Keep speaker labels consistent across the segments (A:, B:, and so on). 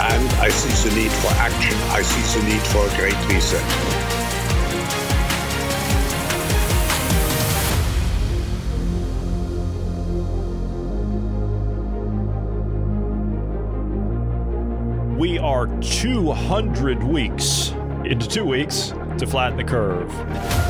A: and I see the need for action. I see the need for a great reset.
B: We are 200 weeks into two weeks to flatten the curve.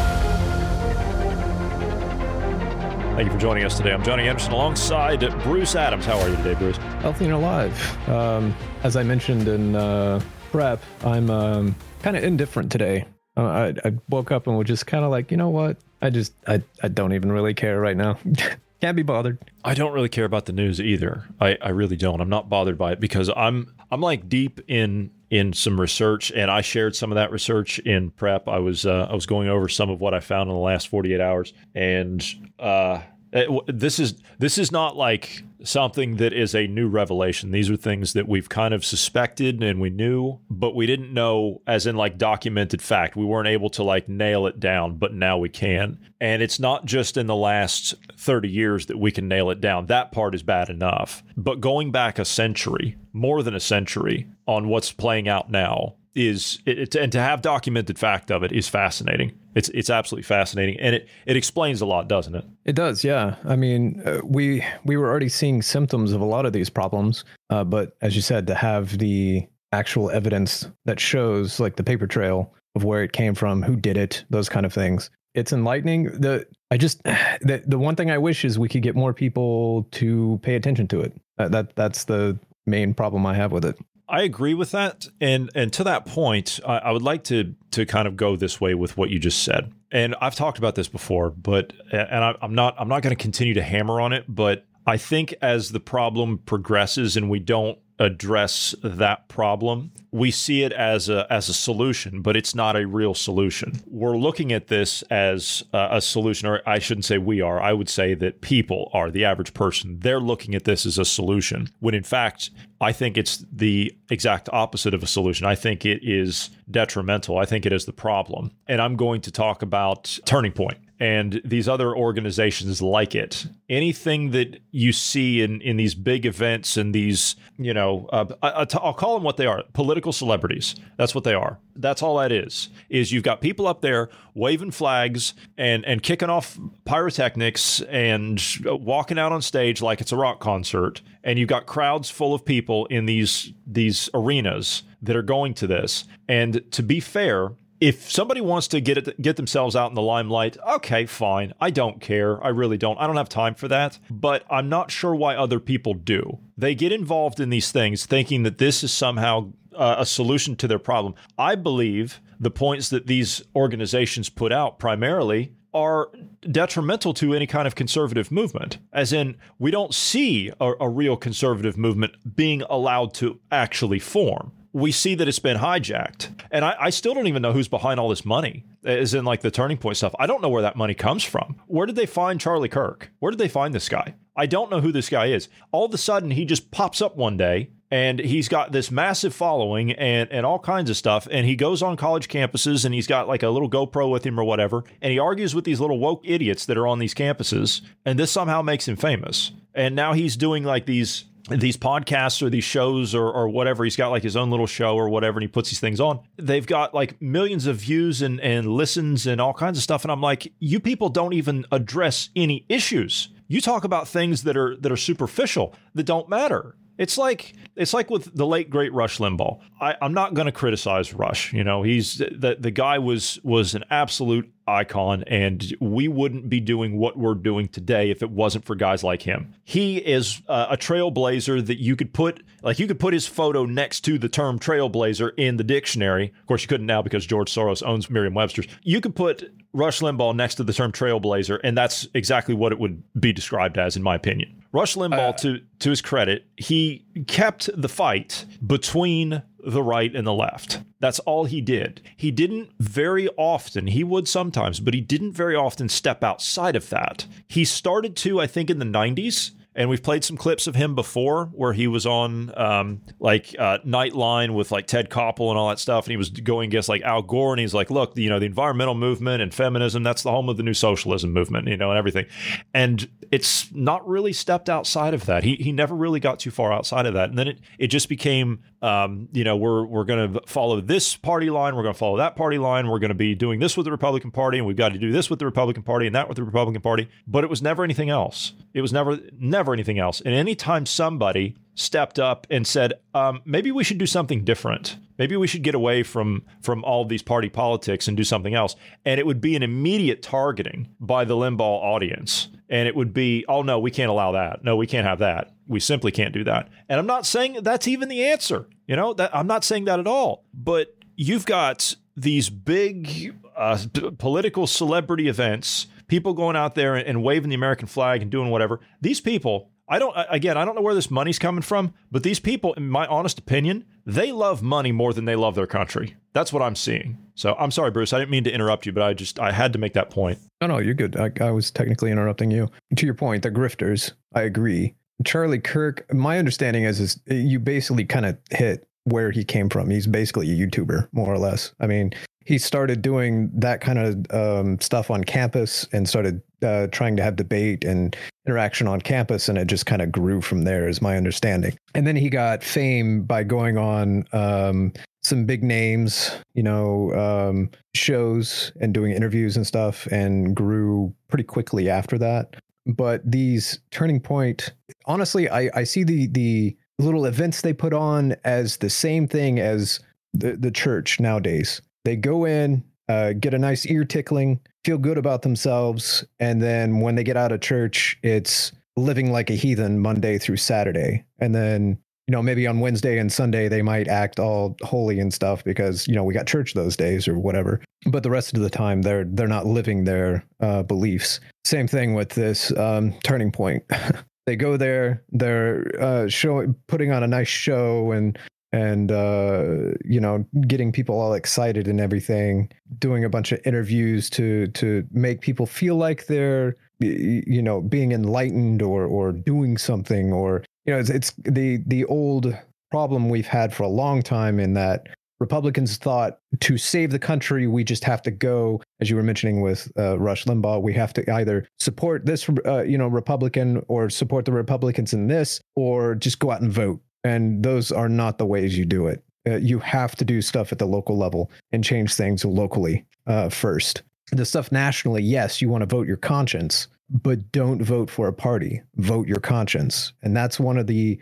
B: Thank you for joining us today. I'm Johnny Anderson alongside Bruce Adams. How are you today, Bruce?
C: Healthy and alive. Um, as I mentioned in uh, prep, I'm um, kind of indifferent today. Uh, I, I woke up and was just kind of like, you know what? I just, I, I don't even really care right now. Can't be bothered.
B: I don't really care about the news either. I, I really don't. I'm not bothered by it because I'm I'm like deep in in some research and I shared some of that research in prep. I was uh, I was going over some of what I found in the last 48 hours and uh Uh, this is this is not like something that is a new revelation. These are things that we've kind of suspected and we knew, but we didn't know as in like documented fact. We weren't able to like nail it down, but now we can. And it's not just in the last 30 years that we can nail it down. That part is bad enough. But going back a century, more than a century on what's playing out now is it, and to have documented fact of it is fascinating. It's it's absolutely fascinating, and it it explains a lot, doesn't it?
C: It does, yeah. I mean, uh, we we were already seeing symptoms of a lot of these problems, uh, but as you said, to have the actual evidence that shows like the paper trail of where it came from, who did it, those kind of things. It's enlightening. The I just the the one thing I wish is we could get more people to pay attention to it. Uh, that that's the main problem I have with it.
B: I agree with that, and and to that point, I, I, would like to to kind of go this way with what you just said. And I've talked about this before, but and I, I'm not I'm not going to continue to hammer on it, but I think as the problem progresses and we don't address that problem. We see it as a as a solution, but it's not a real solution. We're looking at this as a, a solution, or I shouldn't say we are. I would say that people are the average person. They're looking at this as a solution, when in fact, I think it's the exact opposite of a solution. I think it is detrimental. I think it is the problem. And I'm going to talk about Turning Point and these other organizations like it. Anything that you see in, in these big events and these, you know, uh, I, will call them what they are political celebrities. That's what they are. That's all that is. Is you've got people up there waving flags and, and kicking off pyrotechnics and walking out on stage like it's a rock concert. And you've got crowds full of people in these these arenas that are going to this. And to be fair, if somebody wants to get it get themselves out in the limelight, okay, fine. I don't care. I really don't. I don't have time for that. But I'm not sure why other people do. They get involved in these things thinking that this is somehow uh, a solution to their problem. I believe the points that these organizations put out primarily are detrimental to any kind of conservative movement. As in, we don't see a, a real conservative movement being allowed to actually form we see that it's been hijacked. And I, I, still don't even know who's behind all this money, as in like the turning point stuff. I don't know where that money comes from. Where did they find Charlie Kirk? Where did they find this guy? I don't know who this guy is. All of a sudden, he just pops up one day and he's got this massive following and, and all kinds of stuff. And he goes on college campuses and he's got like a little GoPro with him or whatever. And he argues with these little woke idiots that are on these campuses. And this somehow makes him famous. And now he's doing like these these podcasts or these shows or, or whatever. He's got like his own little show or whatever, and he puts these things on. They've got like millions of views and, and listens and all kinds of stuff. And I'm like, you people don't even address any issues. You talk about things that are that are superficial that don't matter. It's like it's like with the late great Rush Limbaugh. I, I'm not going to criticize Rush. You know, he's the the guy was was an absolute icon, and we wouldn't be doing what we're doing today if it wasn't for guys like him. He is uh, a trailblazer that you could put like you could put his photo next to the term trailblazer in the dictionary. Of course, you couldn't now because George Soros owns Merriam-Webster's. You could put Rush Limbaugh next to the term trailblazer, and that's exactly what it would be described as, in my opinion. Rush Limbaugh, to to his credit, he kept the fight between the right and the left. That's all he did. He didn't very often, he would sometimes, but he didn't very often step outside of that. He started to, I think, in the 90s and we've played some clips of him before where he was on um, like uh, Nightline with like Ted Koppel and all that stuff, and he was going against like Al Gore, and he's like, "Look, you know, the environmental movement and feminism—that's the home of the new socialism movement, you know, and everything." And it's not really stepped outside of that. He he never really got too far outside of that, and then it it just became, um, you know, we're we're going to follow this party line, we're going to follow that party line, we're going to be doing this with the Republican Party, and we've got to do this with the Republican Party and that with the Republican Party. But it was never anything else. It was never never anything else. And anytime somebody stepped up and said, um, maybe we should do something different. Maybe we should get away from from all these party politics and do something else. And it would be an immediate targeting by the Limbaugh audience. And it would be, oh no, we can't allow that. No, we can't have that. We simply can't do that. And I'm not saying that's even the answer. You know, that I'm not saying that at all. But you've got these big uh, political celebrity events, people going out there and waving the American flag and doing whatever. These people I don't, again, I don't know where this money's coming from, but these people, in my honest opinion, they love money more than they love their country. That's what I'm seeing. So I'm sorry, Bruce. I didn't mean to interrupt you, but I just, I had to make that point.
C: No, no, you're good. I, I was technically interrupting you. To your point, the grifters, I agree. Charlie Kirk, my understanding is, is you basically kind of hit where he came from. He's basically a YouTuber, more or less. I mean, he started doing that kind of um, stuff on campus and started uh, trying to have debate and interaction on campus, and it just kind of grew from there, is my understanding. And then he got fame by going on um, some big names, you know, um, shows and doing interviews and stuff, and grew pretty quickly after that. But these turning point, honestly, I, I see the the little events they put on as the same thing as the, the church nowadays they go in, uh, get a nice ear tickling, feel good about themselves, and then when they get out of church, it's living like a heathen Monday through Saturday, and then you know maybe on Wednesday and Sunday they might act all holy and stuff because you know we got church those days or whatever. But the rest of the time they're they're not living their uh, beliefs. Same thing with this um, turning point. they go there, they're uh, showing, putting on a nice show and and uh, you know getting people all excited and everything doing a bunch of interviews to to make people feel like they're you know being enlightened or or doing something or you know it's, it's the the old problem we've had for a long time in that Republicans thought to save the country, we just have to go, as you were mentioning with uh, Rush Limbaugh, we have to either support this, uh, you know, Republican or support the Republicans in this, or just go out and vote and those are not the ways you do it. Uh, you have to do stuff at the local level and change things locally uh, first. The stuff nationally, yes, you want to vote your conscience, but don't vote for a party. Vote your conscience. And that's one of the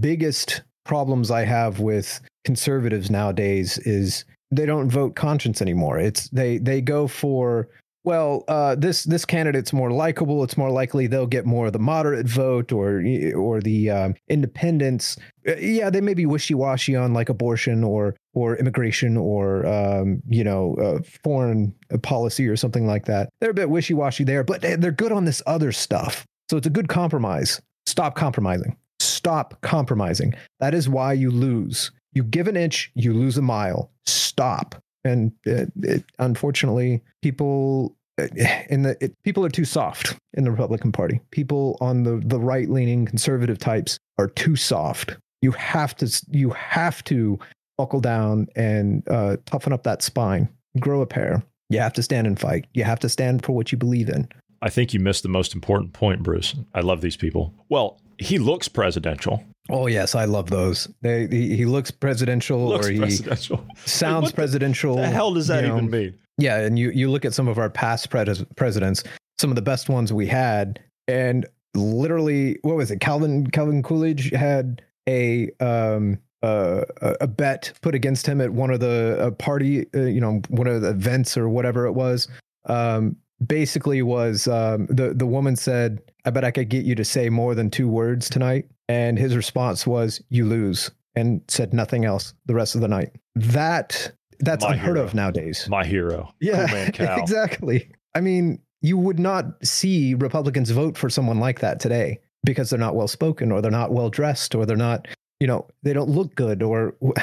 C: biggest problems I have with conservatives nowadays is they don't vote conscience anymore. It's they they go for well, uh, this this candidate's more likable. It's more likely they'll get more of the moderate vote or or the um, independents. Uh, yeah, they may be wishy washy on like abortion or or immigration or um, you know uh, foreign policy or something like that. They're a bit wishy washy there, but they're good on this other stuff. So it's a good compromise. Stop compromising. Stop compromising. That is why you lose. You give an inch, you lose a mile. Stop and it, it, unfortunately people in the it, people are too soft in the Republican Party. People on the the right leaning conservative types are too soft. You have to you have to buckle down and uh, toughen up that spine. Grow a pair. You have to stand and fight. You have to stand for what you believe in.
B: I think you missed the most important point, Bruce. I love these people. Well, he looks presidential.
C: Oh yes, I love those. They he, he looks presidential
B: looks
C: or he
B: presidential.
C: sounds presidential.
B: The hell does that
C: you know.
B: even mean?
C: Yeah, and you you look at some of our past pres- presidents, some of the best ones we had, and literally, what was it? Calvin Calvin Coolidge had a um, uh, a bet put against him at one of the party, uh, you know, one of the events or whatever it was. Um, basically, was um, the the woman said, "I bet I could get you to say more than two words tonight," and his response was, "You lose," and said nothing else the rest of the night. That that's
B: My
C: unheard
B: hero.
C: of nowadays.
B: My hero.
C: Yeah,
B: Cool
C: exactly. I mean, you would not see Republicans vote for someone like that today because they're not well spoken or they're not well dressed or they're not, you know, they don't look good or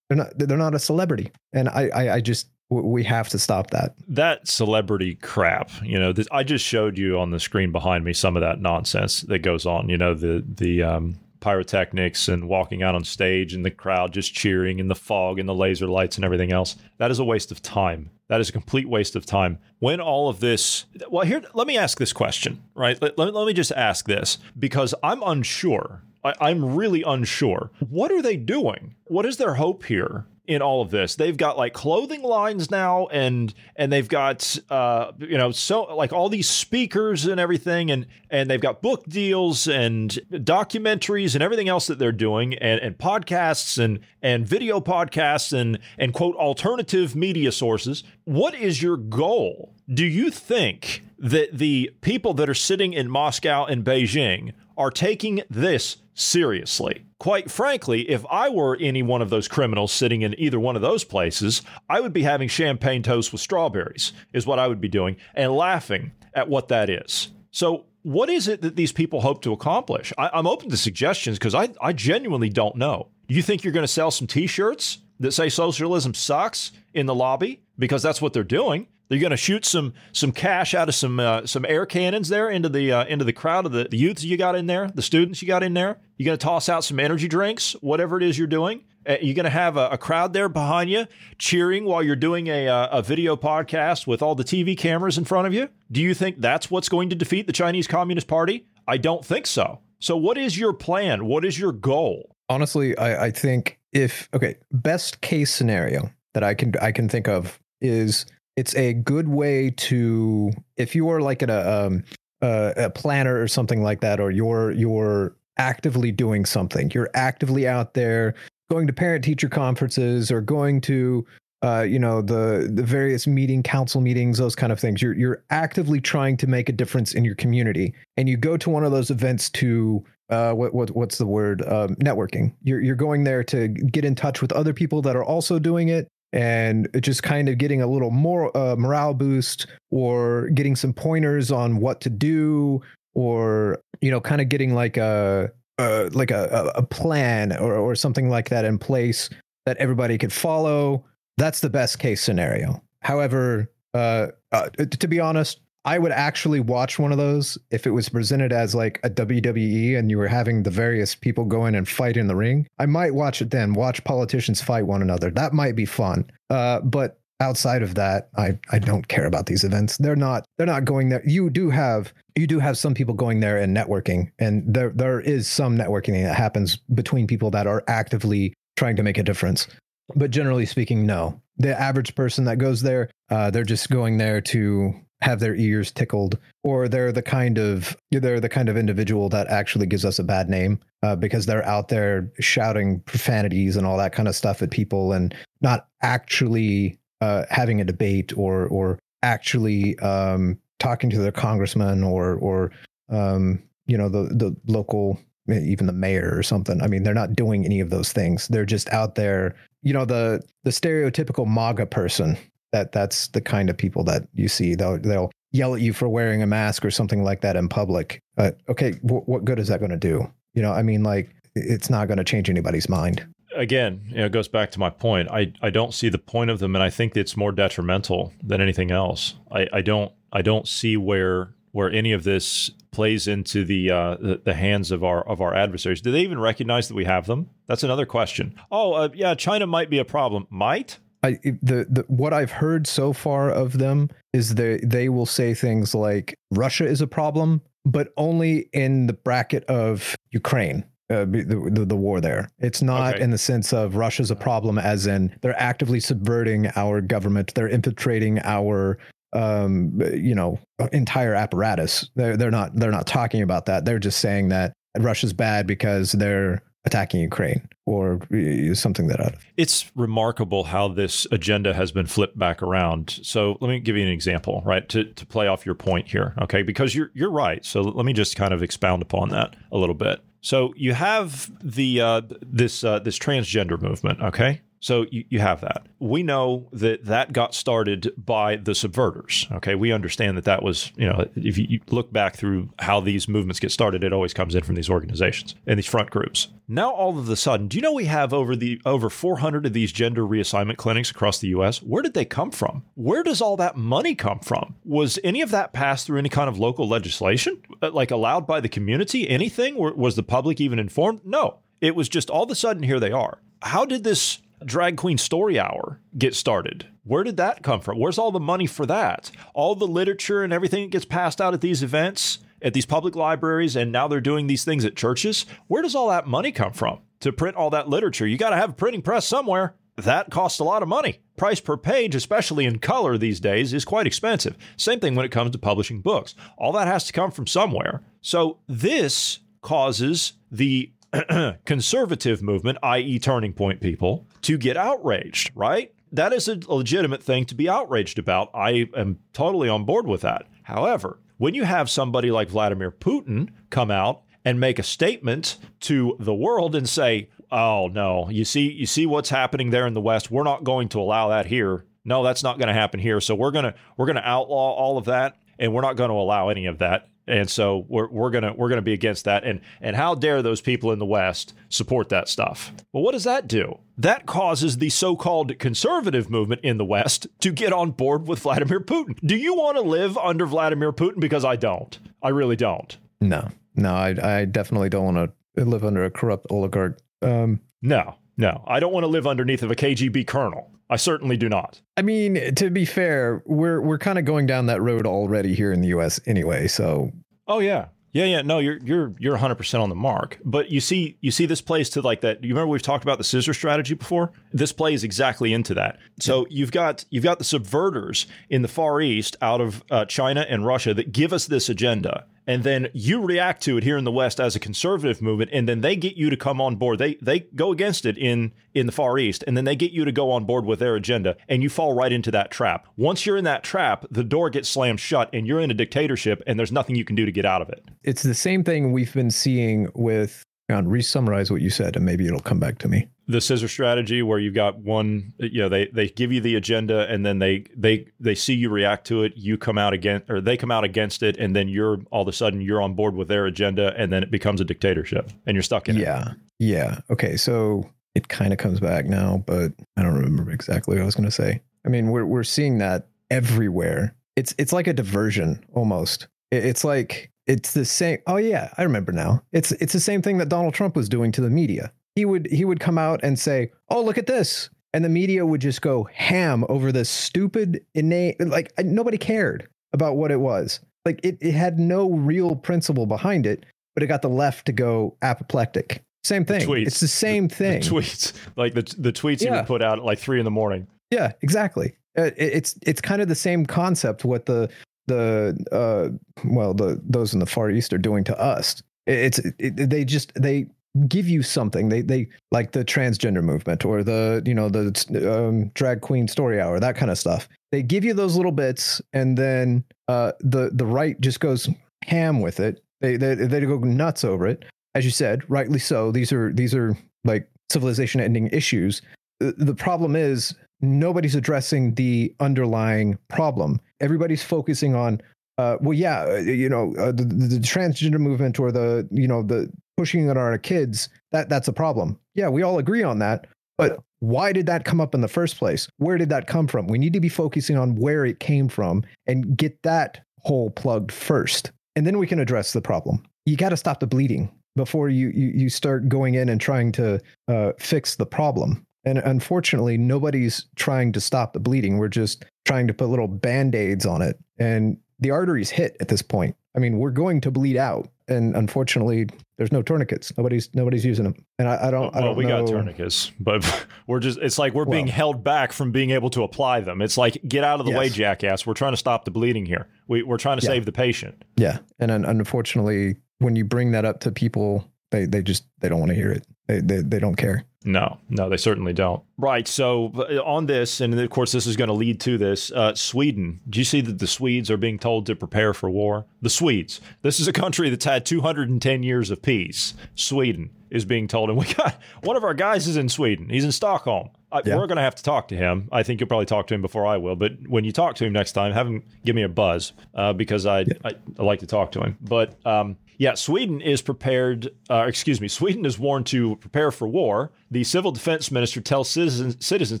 C: they're not they're not a celebrity. And I I, I just we have to stop that.
B: that celebrity crap you know this, i just showed you on the screen behind me some of that nonsense that goes on you know the the um pyrotechnics and walking out on stage and the crowd just cheering and the fog and the laser lights and everything else. That is a waste of time. That is a complete waste of time. When all of this well here let me ask this question right? Let, let, let me just ask this because i'm unsure. I, i'm really unsure. What are they doing? What is their hope here in all of this. They've got like clothing lines now and and they've got uh you know so like all these speakers and everything and and they've got book deals and documentaries and everything else that they're doing and, and podcasts and and video podcasts and and quote alternative media sources. What is your goal? Do you think that the people that are sitting in Moscow and Beijing are taking this seriously. Quite frankly, if I were any one of those criminals sitting in either one of those places, I would be having champagne toast with strawberries, is what I would be doing, and laughing at what that is. So, what is it that these people hope to accomplish? I, I'm open to suggestions because I, I genuinely don't know. You think you're going to sell some t shirts that say socialism sucks in the lobby? Because that's what they're doing. They're going to shoot some some cash out of some uh, some air cannons there into the uh, into the crowd of the, the youths you got in there, the students you got in there. You're going to toss out some energy drinks, whatever it is you're doing. Uh, you're going to have a, a crowd there behind you cheering while you're doing a uh, a video podcast with all the TV cameras in front of you. Do you think that's what's going to defeat the Chinese Communist Party? I don't think so. So, what is your plan? What is your goal?
C: Honestly, I, I think if okay, best case scenario that I can I can think of is it's a good way to if you are like in a um, uh, a planner or something like that, or you're you're actively doing something, you're actively out there going to parent teacher conferences or going to uh, you know the the various meeting council meetings those kind of things you're you're actively trying to make a difference in your community. And you go to one of those events to uh, what, what what's the word? Um, networking. You're you're going there to get in touch with other people that are also doing it and just kind of getting a little more uh, morale boost or getting some pointers on what to do or you know kind of getting like a uh, like a, a plan or, or something like that in place that everybody could follow that's the best case scenario. However uh, uh, to be honest i would actually watch one of those if it was presented as like a wwe and you were having the various people go in and fight in the ring. I might watch it then watch politicians fight one another. That might be fun. Uh, but outside of that i i don't care about these events. They're not they're not going there. You do have you do have some people going there and networking and there there is some networking that happens between people that are actively trying to make a difference. But generally speaking no. The average person that goes there uh, they're just going there to have their ears tickled or they're the kind of they're the kind of individual that actually gives us a bad name uh, because they're out there shouting profanities and all that kind of stuff at people and not actually uh, having a debate or or actually um, talking to their congressman or or um, you know the the local even the mayor or something. I mean, they're not doing any of those things. They're just out there. You know the the stereotypical MAGA person. That that's the kind of people that you see. They'll they'll yell at you for wearing a mask or something like that in public. But okay, w- what good is that going to do? You know, I mean, like it's not going to change anybody's mind
B: again, you know, it goes back to my point. I, I don't see the point of them, and I think it's more detrimental than anything else. I, I don't I don't see where where any of this plays into the, uh, the the hands of our of our adversaries. Do they even recognize that we have them? That's another question. Oh, uh, yeah, China might be a problem. Might
C: I the, the what I've heard so far of them is they they will say things like Russia is a problem, but only in the bracket of Ukraine. Uh, the, the the war there. It's not
B: Okay.
C: in the sense of Russia's a problem, as in they're actively subverting our government. They're infiltrating our um you know entire apparatus. They're they're not they're not talking about that. They're just saying that Russia's bad because they're attacking Ukraine or uh, something that out of.
B: It's remarkable how this agenda has been flipped back around. So let me give you an example, right? To to play off your point here, okay? Because you're you're right. So let me just kind of expound upon that a little bit. So you have the uh, this uh, this transgender movement, okay? So you, you have that. We know that that got started by the subverters. Okay, we understand that that was you know if you, look back through how these movements get started, it always comes in from these organizations and these front groups. Now all of a sudden, do you know we have over the over 400 of these gender reassignment clinics across the U.S. Where did they come from? Where does all that money come from? Was any of that passed through any kind of local legislation, Uh, like allowed by the community? Anything? Was the public even informed? No. It was just all of a sudden here they are. How did this drag queen story hour get started? Where did that come from? Where's all the money for that? All the literature and everything that gets passed out at these events, at these public libraries, and now they're doing these things at churches. Where does all that money come from to print all that literature? You got to have a printing press somewhere. That costs a lot of money. Price per page, especially in color these days, is quite expensive. Same thing when it comes to publishing books. All that has to come from somewhere. So this causes the conservative movement, i.e., turning point people, to get outraged, right? That is a legitimate thing to be outraged about. I am totally on board with that. However, when you have somebody like Vladimir Putin come out and make a statement to the world and say, "Oh no, you see you see what's happening there in the west. We're not going to allow that here. No, that's not going to happen here. So we're going to we're going to outlaw all of that and we're not going to allow any of that." And so we're, we're gonna we're gonna be against that. And and how dare those people in the West support that stuff? Well, what does that do? That causes the so-called conservative movement in the West to get on board with Vladimir Putin. Do you want to live under Vladimir Putin? Because I don't. I really don't.
C: No, no, I, I definitely don't want to live under a corrupt oligarch. Um,
B: No, no. I don't want to live underneath of a KGB colonel. I certainly do not.
C: I mean, to be fair, we're we're kind of going down that road already here in the U.S. anyway. So
B: Oh yeah. Yeah, yeah, no, you're you're you're 100% on the mark. But you see you see this plays to like that. You remember we've talked about the scissor strategy before? This plays exactly into that. So you've got you've got the subverters in the Far East out of uh, China and Russia that give us this agenda. And then you react to it here in the West as a conservative movement, and then they get you to come on board. They they go against it in in the Far East, and then they get you to go on board with their agenda, and you fall right into that trap. Once you're in that trap, the door gets slammed shut, and you're in a dictatorship, and there's nothing you can do to get out of it.
C: it's the same thing we've been seeing with. On re-summarize what you said, and maybe it'll come back to me.
B: the scissor strategy where you've got one you know they they give you the agenda and then they they they see you react to it you come out against or they come out against it and then you're all of a sudden you're on board with their agenda and then it becomes a dictatorship and you're stuck in it
C: Yeah, yeah. Okay, so it kind of comes back now, but I don't remember exactly what I was going to say. I mean, we're we're seeing that everywhere. It's it's like a diversion almost. It- It's like it's the same. Oh yeah, I remember now. It's it's the same thing that Donald Trump was doing to the media. He would he would come out and say, "Oh, look at this," and the media would just go ham over this stupid innate. Like nobody cared about what it was. Like it it had no real principle behind it, but it got the left to go apoplectic. Same thing.
B: tweets.
C: It's the same
B: the
C: thing.
B: tweets like the the tweets he would put out at like three in the morning
C: Yeah, exactly. Uh, it- it's it's kind of the same concept what the the uh well the those in the far east are doing to us. It's it, they just they give you something. They they like the transgender movement or the you know the um, drag queen story hour that kind of stuff. They give you those little bits, and then uh the the right just goes ham with it. They they they go nuts over it. As you said, rightly so. These are these are like civilization ending issues. The the problem is nobody's addressing the underlying problem. Everybody's focusing on, uh, well, yeah, uh, you know, uh, the, the, transgender movement or the, you know, the pushing on our kids. That that's a problem. Yeah, we all agree on that. But why did that come up in the first place? Where did that come from? We need to be focusing on where it came from and get that hole plugged first, and then we can address the problem. You got to stop the bleeding before you you, you start going in and trying to uh, fix the problem. And unfortunately, nobody's trying to stop the bleeding. We're just trying to put little band aids on it. And the artery's hit at this point. I mean, we're going to bleed out. And unfortunately, there's no tourniquets. Nobody's nobody's using them. And I, I don't. I
B: well
C: don't
B: we
C: know.
B: got tourniquets but we're just it's like we're being held back from being able to apply them it's like get out of the way jackass we're trying to stop the bleeding here we, we're trying to
C: Yeah.
B: save the patient
C: Yeah, and unfortunately, when you bring that up to people, they they just they don't want to hear it. They, they, they don't care.
B: No, no, they certainly don't. Right. So uh, on this, and of course, this is going to lead to this. Uh, Sweden. Do you see that the Swedes are being told to prepare for war? The Swedes. This is a country that's had 210 years of peace. Sweden is being told, and we got one of our guys is in Sweden. He's in Stockholm. I,
C: Yeah.
B: We're going to have to talk to him. I think you'll probably talk to him before I will. But when you talk to him next time, have him give me a buzz uh, because I, I I like to talk to him. But um, yeah, Sweden is prepared. Uh, excuse me, Sweden is warned to prepare for war. The civil defense minister tells citizens citizens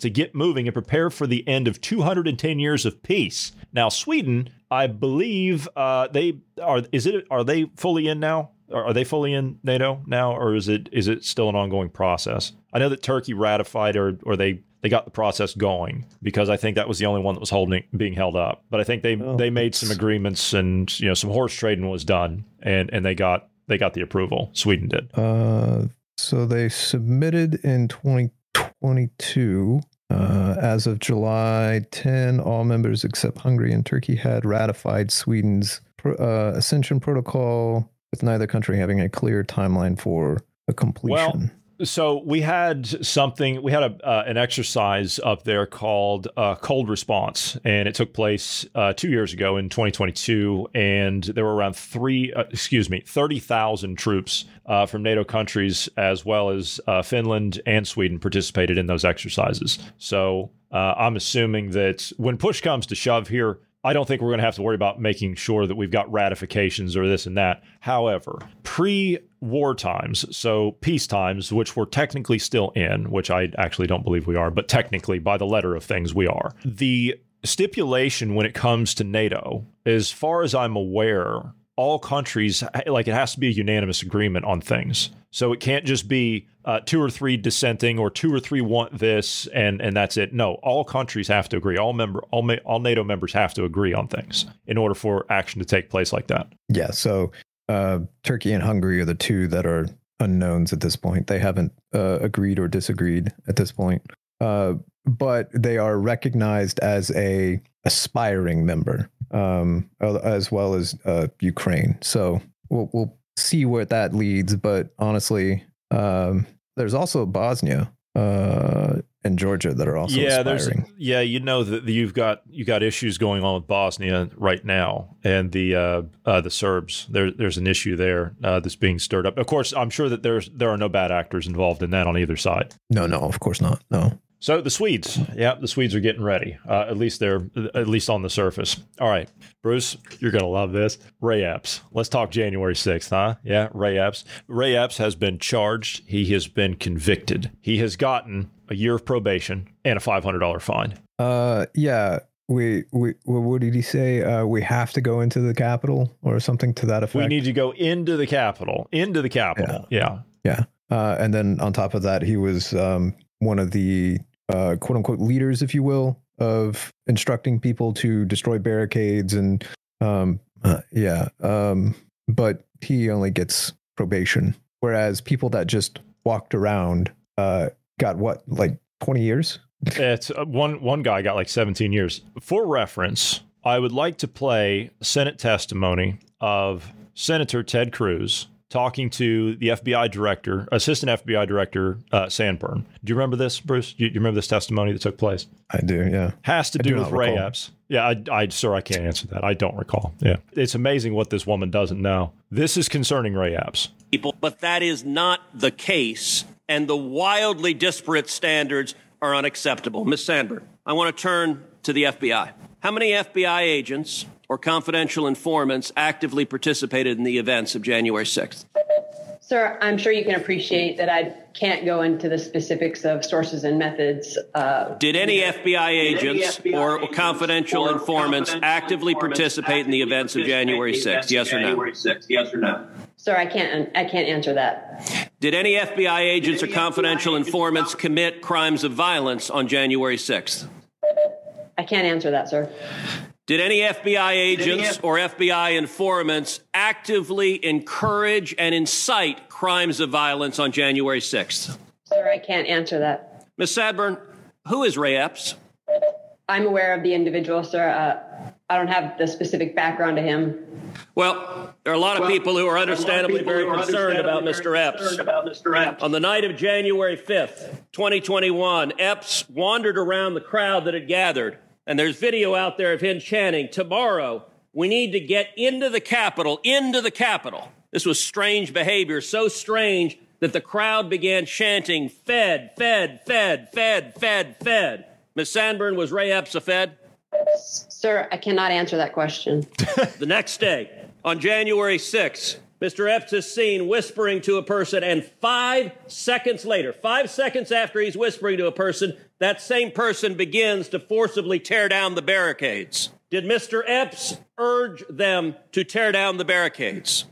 B: to get moving and prepare for the end of 210 years of peace. Now, Sweden, I believe uh, they are. Is it? Are they fully in now? Are are they fully in NATO now, or is it is it still an ongoing process? I know that Turkey ratified, or or they they got the process going because I think that was the only one that was holding being held up. But I think they
C: Oh,
B: they made some agreements and you know some horse trading was done, and and they got they got the approval. Sweden did.
C: Uh, so they submitted in 2022. Uh, as of July 10, all members except Hungary and Turkey had ratified Sweden's uh, Accession Protocol, with neither country having a clear timeline for a completion.
B: Well, So we had something. We had a uh, an exercise up there called uh, Cold Response, and it took place uh, two years ago in 2022. And there were around three, uh, excuse me, 30,000 troops uh, from NATO countries, as well as uh, Finland and Sweden, participated in those exercises. So uh, I'm assuming that when push comes to shove here, I don't think we're going to have to worry about making sure that we've got ratifications or this and that. However, pre war times, so peace times, which we're technically still in, which I actually don't believe we are, but technically by the letter of things we are. The stipulation when it comes to NATO, as far as I'm aware, all countries like it has to be a unanimous agreement on things. So it can't just be uh, two or three dissenting or two or three want this and and that's it. No, all countries have to agree. All member all ma- all NATO members have to agree on things in order for action to take place like that.
C: Yeah, so uh, Turkey and Hungary are the two that are unknowns at this point. They haven't uh, agreed or disagreed at this point, uh, but they are recognized as a aspiring member, um, as well as uh, Ukraine. So we'll we'll see where that leads. But honestly, um, there's also Bosnia uh, and Georgia that are also
B: yeah,
C: aspiring.
B: there's yeah, you know that you've got you got issues going on with Bosnia right now, and the uh, uh, the Serbs. There, there's an issue there uh, that's being stirred up. Of course, I'm sure that there's there are no bad actors involved in that on either side.
C: No, no, of course not. No.
B: So the Swedes, yeah, the Swedes are getting ready. Uh, at least they're at least on the surface. All right, Bruce, you're gonna love this. Ray Epps. Let's talk January 6th, huh? Yeah, Ray Epps. Ray Epps has been charged. He has been convicted. He has gotten a year of probation and a $500 fine.
C: Uh, yeah. We, we, what did he say? Uh, we have to go into the Capitol or something to that effect.
B: We need to go into the Capitol. Into the Capitol. Yeah.
C: yeah. Uh, and then on top of that, he was um, one of the uh, quote unquote leaders, if you will, of instructing people to destroy barricades and um, uh, yeah. Um, but he only gets probation, whereas people that just walked around uh, got what, like twenty years?
B: It's uh, one one guy got like 17 years. For reference, I would like to play Senate testimony of Senator Ted Cruz talking to the FBI director, Assistant FBI Director uh, Sanborn. Do you remember this, Bruce? Do you, do you remember this testimony that took place?
C: I do, yeah.
B: Has to
C: I
B: do,
C: do
B: with
C: not
B: Ray
C: recall.
B: Epps. Yeah, I, I, sir, I can't answer that. I don't recall. Yeah, it's amazing what this woman doesn't know. This is concerning Ray Epps.
D: people, but that is not the case, and the wildly disparate standards are unacceptable. Ms. Sanborn, I want to turn to the FBI. How many FBI agents or confidential informants actively participated in the events of January 6th?
E: Sir, I'm sure you can appreciate that I can't go into the specifics of sources and methods. Uh,
D: Did any FBI agents or confidential informants actively participate in the events of January 6th? Yes or no?
E: Yes or no? Sir, I can't. I can't answer that.
D: Did any FBI agents or confidential informants commit crimes of violence on January 6th?
E: I can't answer that, sir.
D: Did any FBI agents or FBI informants actively encourage and incite crimes of violence on January 6th?
E: Sir, I can't answer that.
D: Ms. Sanborn, who is Ray Epps?
E: I'm aware of the individual, sir. Uh, I don't have the specific background to him.
D: Well, there are a lot of well, people who are understandably very concerned, about, Mr. Epps. about Mr. Epps. On the night of January 5th, 2021, Epps wandered around the crowd that had gathered, and there's video out there of him chanting, Tomorrow, we need to get into the Capitol, into the Capitol. This was strange behavior, so strange that the crowd began chanting, Fed, Fed, Fed, Fed, Fed, Fed. Ms. Sanborn, was Ray Epps a Fed?
E: Sir, I cannot answer that question.
D: the next day, on January 6th, Mr. Epps is seen whispering to a person, and five seconds later, five seconds after he's whispering to a person, that same person begins to forcibly tear down the barricades. Did Mr. Epps urge them to tear down the barricades?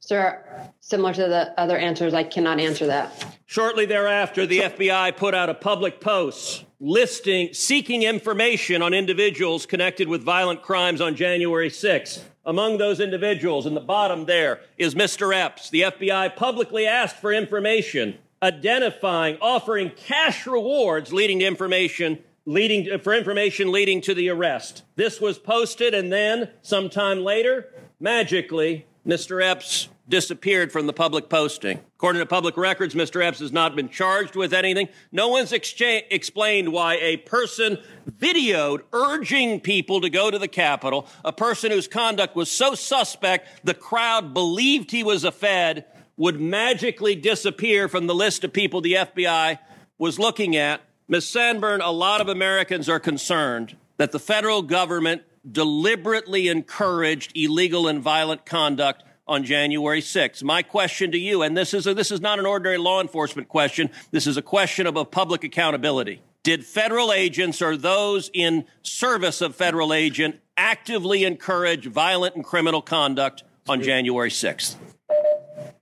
E: Sir, similar to the other answers, I cannot answer that.
D: Shortly thereafter, the FBI put out a public post listing, seeking information on individuals connected with violent crimes on January 6th. Among those individuals, in the bottom there, is Mr. Epps. The FBI publicly asked for information, identifying, offering cash rewards leading to information leading for information leading to the arrest. This was posted, and then sometime later, magically, Mr. Epps disappeared from the public posting. According to public records, Mr. Epps has not been charged with anything. No one's explained why a person videoed urging people to go to the Capitol, a person whose conduct was so suspect the crowd believed he was a Fed, would magically disappear from the list of people the FBI was looking at. Ms. Sanborn, a lot of Americans are concerned that the federal government deliberately encouraged illegal and violent conduct on January 6th. My question to you, and this is, a, this is not an ordinary law enforcement question, this is a question of public accountability. Did federal agents or those in service of federal agent actively encourage violent and criminal conduct on January 6th?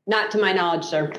E: Not to my knowledge, sir.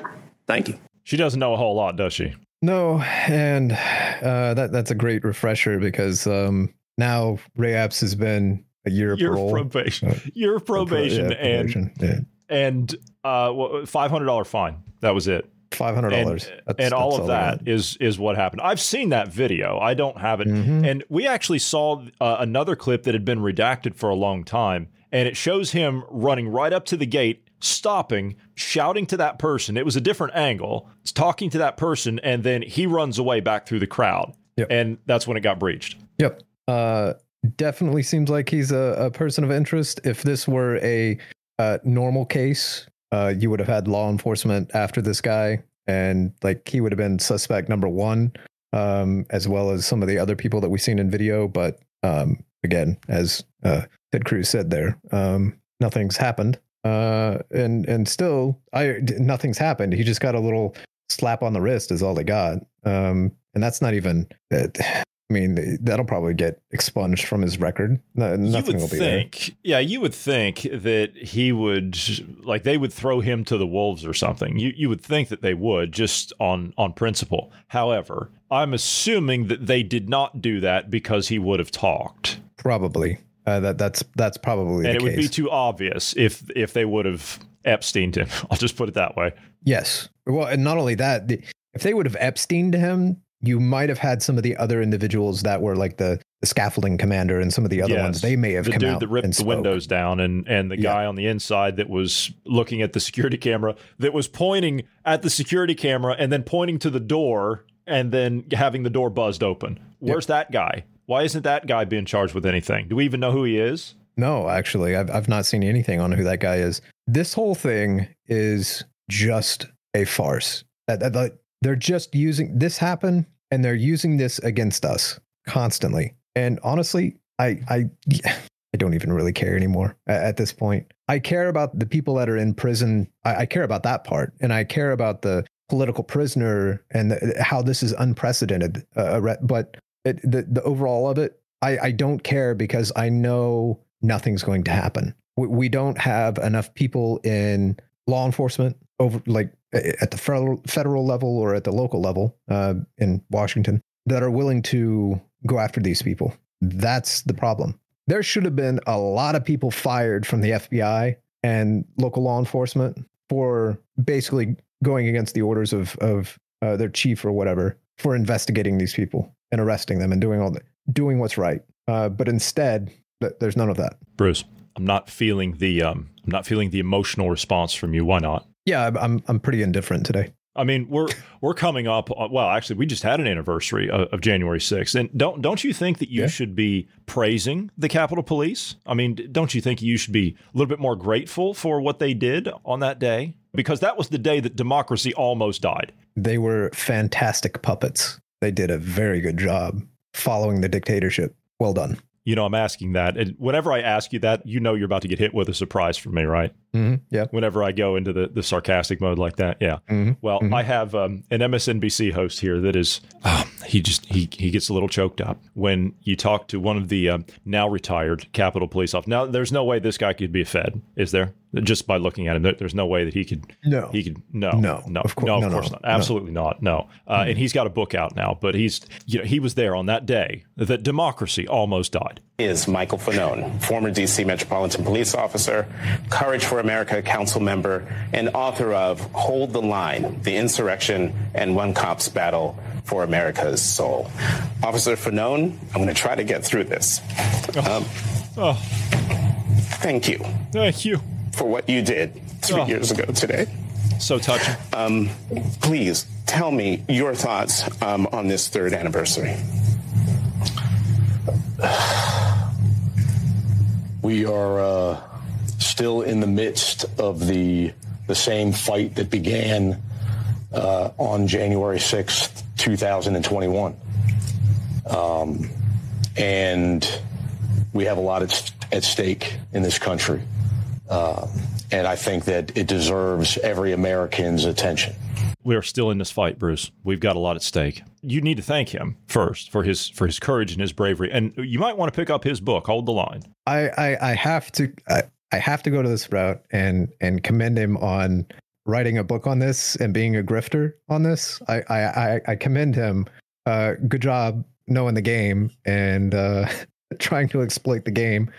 D: Thank you.
B: She doesn't know a whole lot, does she?
C: No, and uh, that that's a great refresher because um, now Ray Epps has been a year of parole.
B: probation, uh, year of probation, yeah, and probation. Yeah. and uh, five hundred dollar fine. That was it.
C: Five hundred dollars,
B: and, and all of that is is what happened. I've seen that video. I don't have it, mm-hmm. and we actually saw uh, another clip that had been redacted for a long time, and it shows him running right up to the gate, stopping, shouting to that person. It was a different angle, It's talking to that person, and then he runs away back through the crowd, yep. and that's when it got breached.
C: Yep. Uh, definitely seems like he's a, a person of interest. If this were a uh, normal case, uh, you would have had law enforcement after this guy, and like he would have been suspect number one, um, as well as some of the other people that we've seen in video. But um, again, as uh, Ted Cruz said there, um, nothing's happened, uh, and and still, I nothing's happened. He just got a little slap on the wrist, is all they got, um, and that's not even. Uh, I mean, that'll probably get expunged from his record. No, nothing will be
B: think,
C: there.
B: Yeah, you would think that he would like they would throw him to the wolves or something. You you would think that they would just on on principle. However, I'm assuming that they did not do that because he would have talked.
C: Probably. Uh, that that's that's probably
B: and it
C: case.
B: would be too obvious if if they would have Epsteined him. I'll just put it that way.
C: Yes. Well, and not only that, if they would have Epsteined him, you might have had some of the other individuals that were like the, the scaffolding commander and some of the other yes. ones. They may have
B: the
C: come
B: dude
C: out
B: that ripped the windows down, and and the guy on the inside that was looking at the security camera that was pointing at the security camera and then pointing to the door and then having the door buzzed open. Where's yep. that guy? Why isn't that guy being charged with anything? Do we even know who he is?
C: No, actually, I've I've not seen anything on who that guy is. This whole thing is just a farce. They're just using this happened and they're using this against us constantly. And honestly, I I I don't even really care anymore at, this point. I care about the people that are in prison. I, I care about that part, and I care about the political prisoner and the, how this is unprecedented. Uh, but it, the the overall of it, I I don't care because I know nothing's going to happen. We, we don't have enough people in law enforcement over like at the federal federal level or at the local level uh, in Washington that are willing to go after these people. That's the problem. There should have been a lot of people fired from the FBI and local law enforcement for basically going against the orders of of uh, their chief or whatever for investigating these people and arresting them and doing all the, doing what's right. Uh, but instead, there's none of that.
B: Bruce. I'm not feeling the um, I'm not feeling the emotional response from you. Why not?
C: Yeah, I'm I'm pretty indifferent today.
B: I mean, we're we're coming up. uh, Well, actually, we just had an anniversary of, of January 6th, and don't don't you think that you
C: Yeah.
B: should be praising the Capitol Police? I mean, don't you think you should be a little bit more grateful for what they did on that day? Because that was the day that democracy almost died.
C: They were fantastic puppets. They did a very good job following the dictatorship. Well done.
B: You know, I'm asking that, and whenever I ask you that, you know you're about to get hit with a surprise from me, right?
C: Mm-hmm. Yeah.
B: Whenever I go into the, the sarcastic mode like that, yeah.
C: Mhm.
B: Well, I have um, an MSNBC host here that is, oh, he just he he gets a little choked up when you talk to one of the um, now retired Capitol Police officers. Now, there's no way this guy could be a Fed, is there? Just by looking at him, there- there's no way that he could.
C: No.
B: he could. No,
C: No,
B: no,
C: of course-
B: no, of
C: no,
B: course
C: no,
B: not.
C: no.
B: Absolutely not. No, uh, and he's got a book out now, but he's you know he was there on that day that democracy almost died.
F: is Michael Fanone, former D.C. Metropolitan Police Officer, Courage for America Council member, and author of Hold the Line The Insurrection and One Cop's Battle for America's Soul. Officer Fanone, I'm going to try to get through this. Um,
B: Oh,
F: thank you
B: thank you.
F: for what you did three
B: Oh.
F: years ago today.
B: So touching.
F: Um, please tell me your thoughts um, on this third anniversary.
G: We are uh, still in the midst of the the same fight that began uh, on January sixth, two thousand and twenty-one, um, and we have a lot at, at stake in this country, uh, and I think that it deserves every American's attention.
B: we are still in this fight, Bruce. We've got a lot at stake. You need to thank him first for his for his courage and his bravery, and you might want to pick up his book, Hold the Line.
C: I I, I have to I, I have to go to this route and and commend him on writing a book on this and being a grifter on this. I I I, I commend him. Uh, good job knowing the game and uh, trying to exploit the game.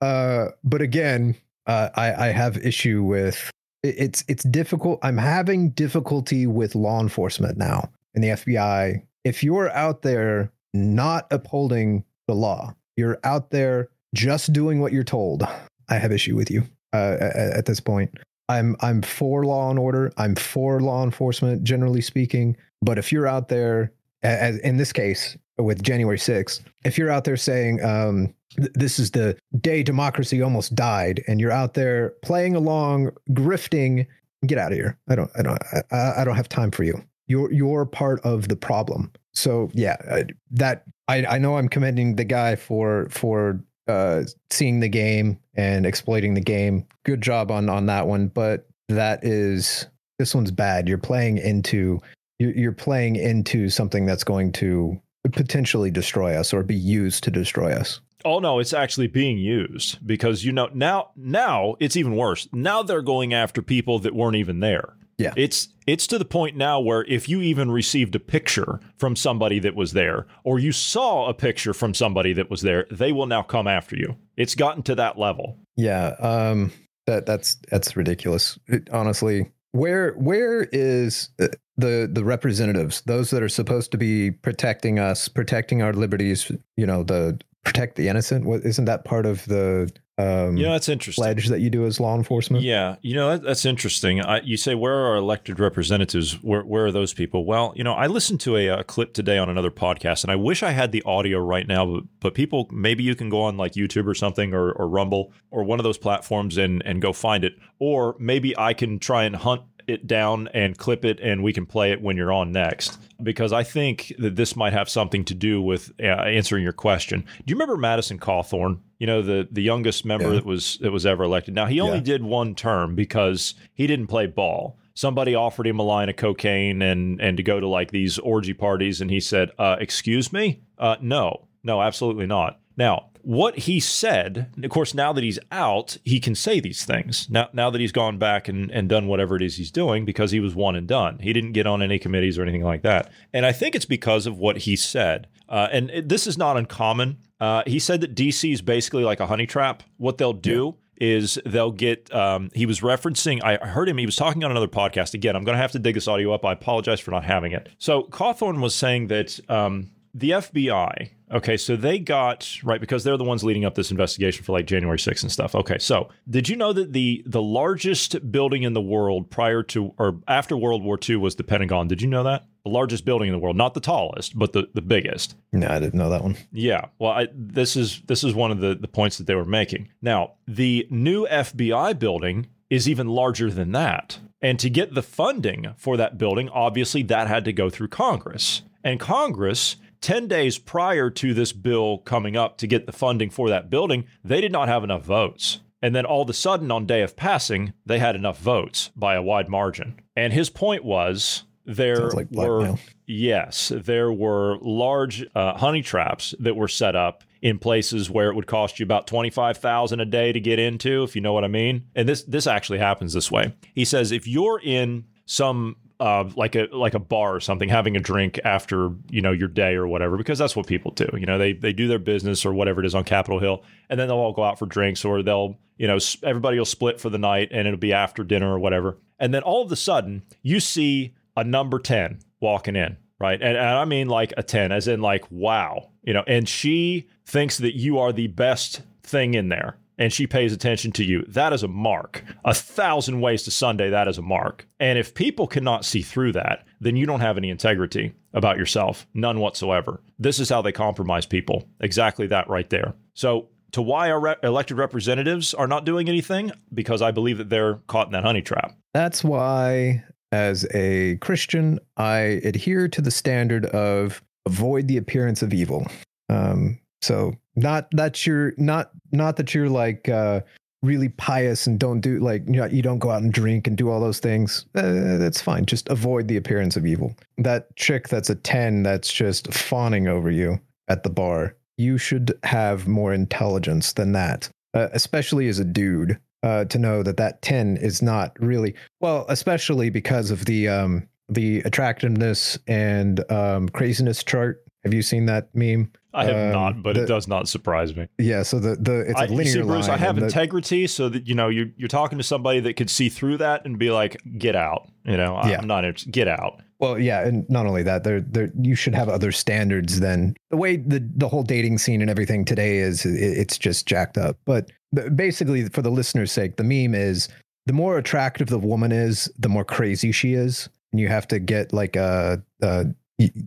C: Uh, but again, uh, I I have issue with it's it's difficult. I'm having difficulty with law enforcement now and the FBI. If you're out there not upholding the law, you're out there just doing what you're told. I have issue with you uh, at, at this point. I'm I'm for law and order. I'm for law enforcement, generally speaking. But if you're out there, as in this case with January 6th, if you're out there saying um, th- this is the day democracy almost died, and you're out there playing along, grifting, get out of here. I don't I don't I, I don't have time for you. You're you're part of the problem. So yeah, uh, that I I know I'm commending the guy for for uh, seeing the game and exploiting the game. Good job on on that one, but that is this one's bad. You're playing into you're, playing into something that's going to potentially destroy us or be used to destroy us.
B: Oh no, it's actually being used because you know now now it's even worse. Now they're going after people that weren't even there.
C: Yeah.
B: It's it's to the point now where if you even received a picture from somebody that was there or you saw a picture from somebody that was there, they will now come after you. It's gotten to that level.
C: Yeah, um, that that's that's ridiculous. It- honestly, where where is uh, the the representatives, those that are supposed to be protecting us, protecting our liberties? You know, the protect the innocent. What isn't that part of the um,
B: You know, that's interesting.
C: pledge that you do as law enforcement?
B: Yeah, you know that, that's interesting. I, you say where are our elected representatives? Where where are those people? Well, you know, I listened to a, uh clip today on another podcast, and I wish I had the audio right now. But, but people, maybe you can go on like YouTube or something, or, or Rumble, or one of those platforms, and and go find it. Or maybe I can try and hunt it down and clip it, and we can play it when you're on next. Because I think that this might have something to do with uh, answering your question. Do you remember Madison Cawthorn? You know, the the youngest member
C: Yeah.
B: that was that was ever elected. Now he only
C: Yeah.
B: did one term because he didn't play ball. Somebody offered him a line of cocaine and and to go to like these orgy parties, and he said, uh, "Excuse me, uh, no, no, absolutely not." Now, what he said, of course, now that he's out, he can say these things. Now, now that he's gone back and, and done whatever it is he's doing, because he was one and done. He didn't get on any committees or anything like that. And I think it's because of what he said. Uh, and it- this is not uncommon. Uh, he said that DC is basically like a honey trap. What they'll do is they'll get um, he was referencing i heard him he was talking on another podcast again i'm going to have to dig this audio up i apologize for not having it so cawthorn was saying that um, the FBI, okay, so they got right because they're the ones leading up this investigation for like January 6th and stuff. Okay, so did you know that the the largest building in the world prior to or after World War II was the Pentagon? Did you know that? The largest building in the world, not the tallest, but the, the biggest.
C: No, I didn't know that one.
B: Yeah. Well, I, this is this is one of the, the points that they were making. Now, the new FBI building is even larger than that. And to get the funding for that building, obviously that had to go through Congress. And Congress, 10 days prior to this bill coming up to get the funding for that building, they did not have enough votes. And then all of a sudden, on day of passing, they had enough votes by a wide margin. And his point was there
C: like
B: were yes, there were large uh, honey traps that were set up in places where it would cost you about 25,000 a day to get into if you know what I mean. And this this actually happens this way. He says if you're in some uh, like a like a bar or something, having a drink after you know your day or whatever, because that's what people do. You know, they they do their business or whatever it is on Capitol Hill, and then they'll all go out for drinks, or they'll you know everybody will split for the night, and it'll be after dinner or whatever. And then all of a sudden, you see a number ten walking in, right? And, and I mean like a ten, as in like wow, you know. And she thinks that you are the best thing in there and she pays attention to you, that is a mark. A thousand ways to Sunday, that is a mark. And if people cannot see through that, then you don't have any integrity about yourself, none whatsoever. This is how they compromise people. Exactly that right there. So, to why our re- elected representatives are not doing anything, because I believe that they're caught in that honey trap.
C: That's why, as a Christian, I adhere to the standard of avoid the appearance of evil. Um, so not that you're not not that you're like uh, really pious and don't do like you know you don't go out and drink and do all those things. Uh, that's fine. Just avoid the appearance of evil. That chick that's a ten that's just fawning over you at the bar. You should have more intelligence than that, uh, especially as a dude uh, to know that that 10 is not really well especially because of the um the attractiveness and um craziness chart have you seen that meme
B: I have
C: Um,
B: not, but
C: the-
B: it does not surprise me.
C: yeah so the the it's a
B: I,
C: linear
B: see, Bruce,
C: line
B: I have
C: and the-
B: integrity, so that you know you're you're talking to somebody that could see through that and be like, "Get out," you know. I-
C: Yeah.
B: I'm not interested. Get out.
C: Well, yeah, and not only that, there, there, you should have other standards than the way the the whole dating scene and everything today is. It, it's just jacked up. But the, basically, for the listener's sake, the meme is the more attractive the woman is, the more crazy she is, and you have to get like a, a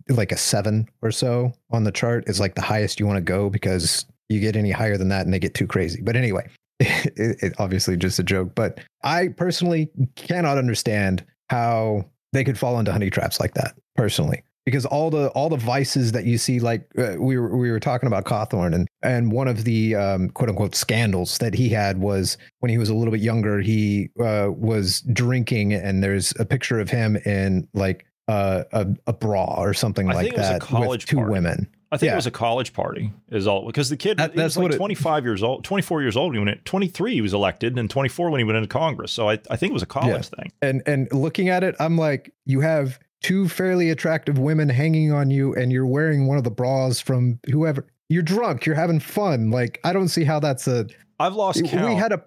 C: like a seven or so on the chart is like the highest you want to go because you get any higher than that and they get too crazy. But anyway, it, it obviously just a joke. But I personally cannot understand how they could fall into honey traps like that personally because all the all the vices that you see like uh, we were we were talking about Cawthorn and and one of the um, quote unquote scandals that he had was when he was a little bit younger he uh, was drinking and there's a picture of him in like uh, a a bra or something
B: I
C: like
B: think it was a
C: that
B: college
C: with two
B: party.
C: women.
B: I think
C: Yeah.
B: it was a college party is all because the kid
C: That-
B: he was
C: that's
B: like
C: what it-
B: 25 years old, 24 years old when it 23 he was elected and 24 when he went into Congress. So I, I think it was a college thing.
C: And and looking at it, I'm like, you have two fairly attractive women hanging on you, and you're wearing one of the bras from whoever. You're drunk. You're having fun. Like I don't see how that's a.
B: I've lost count.
C: We had a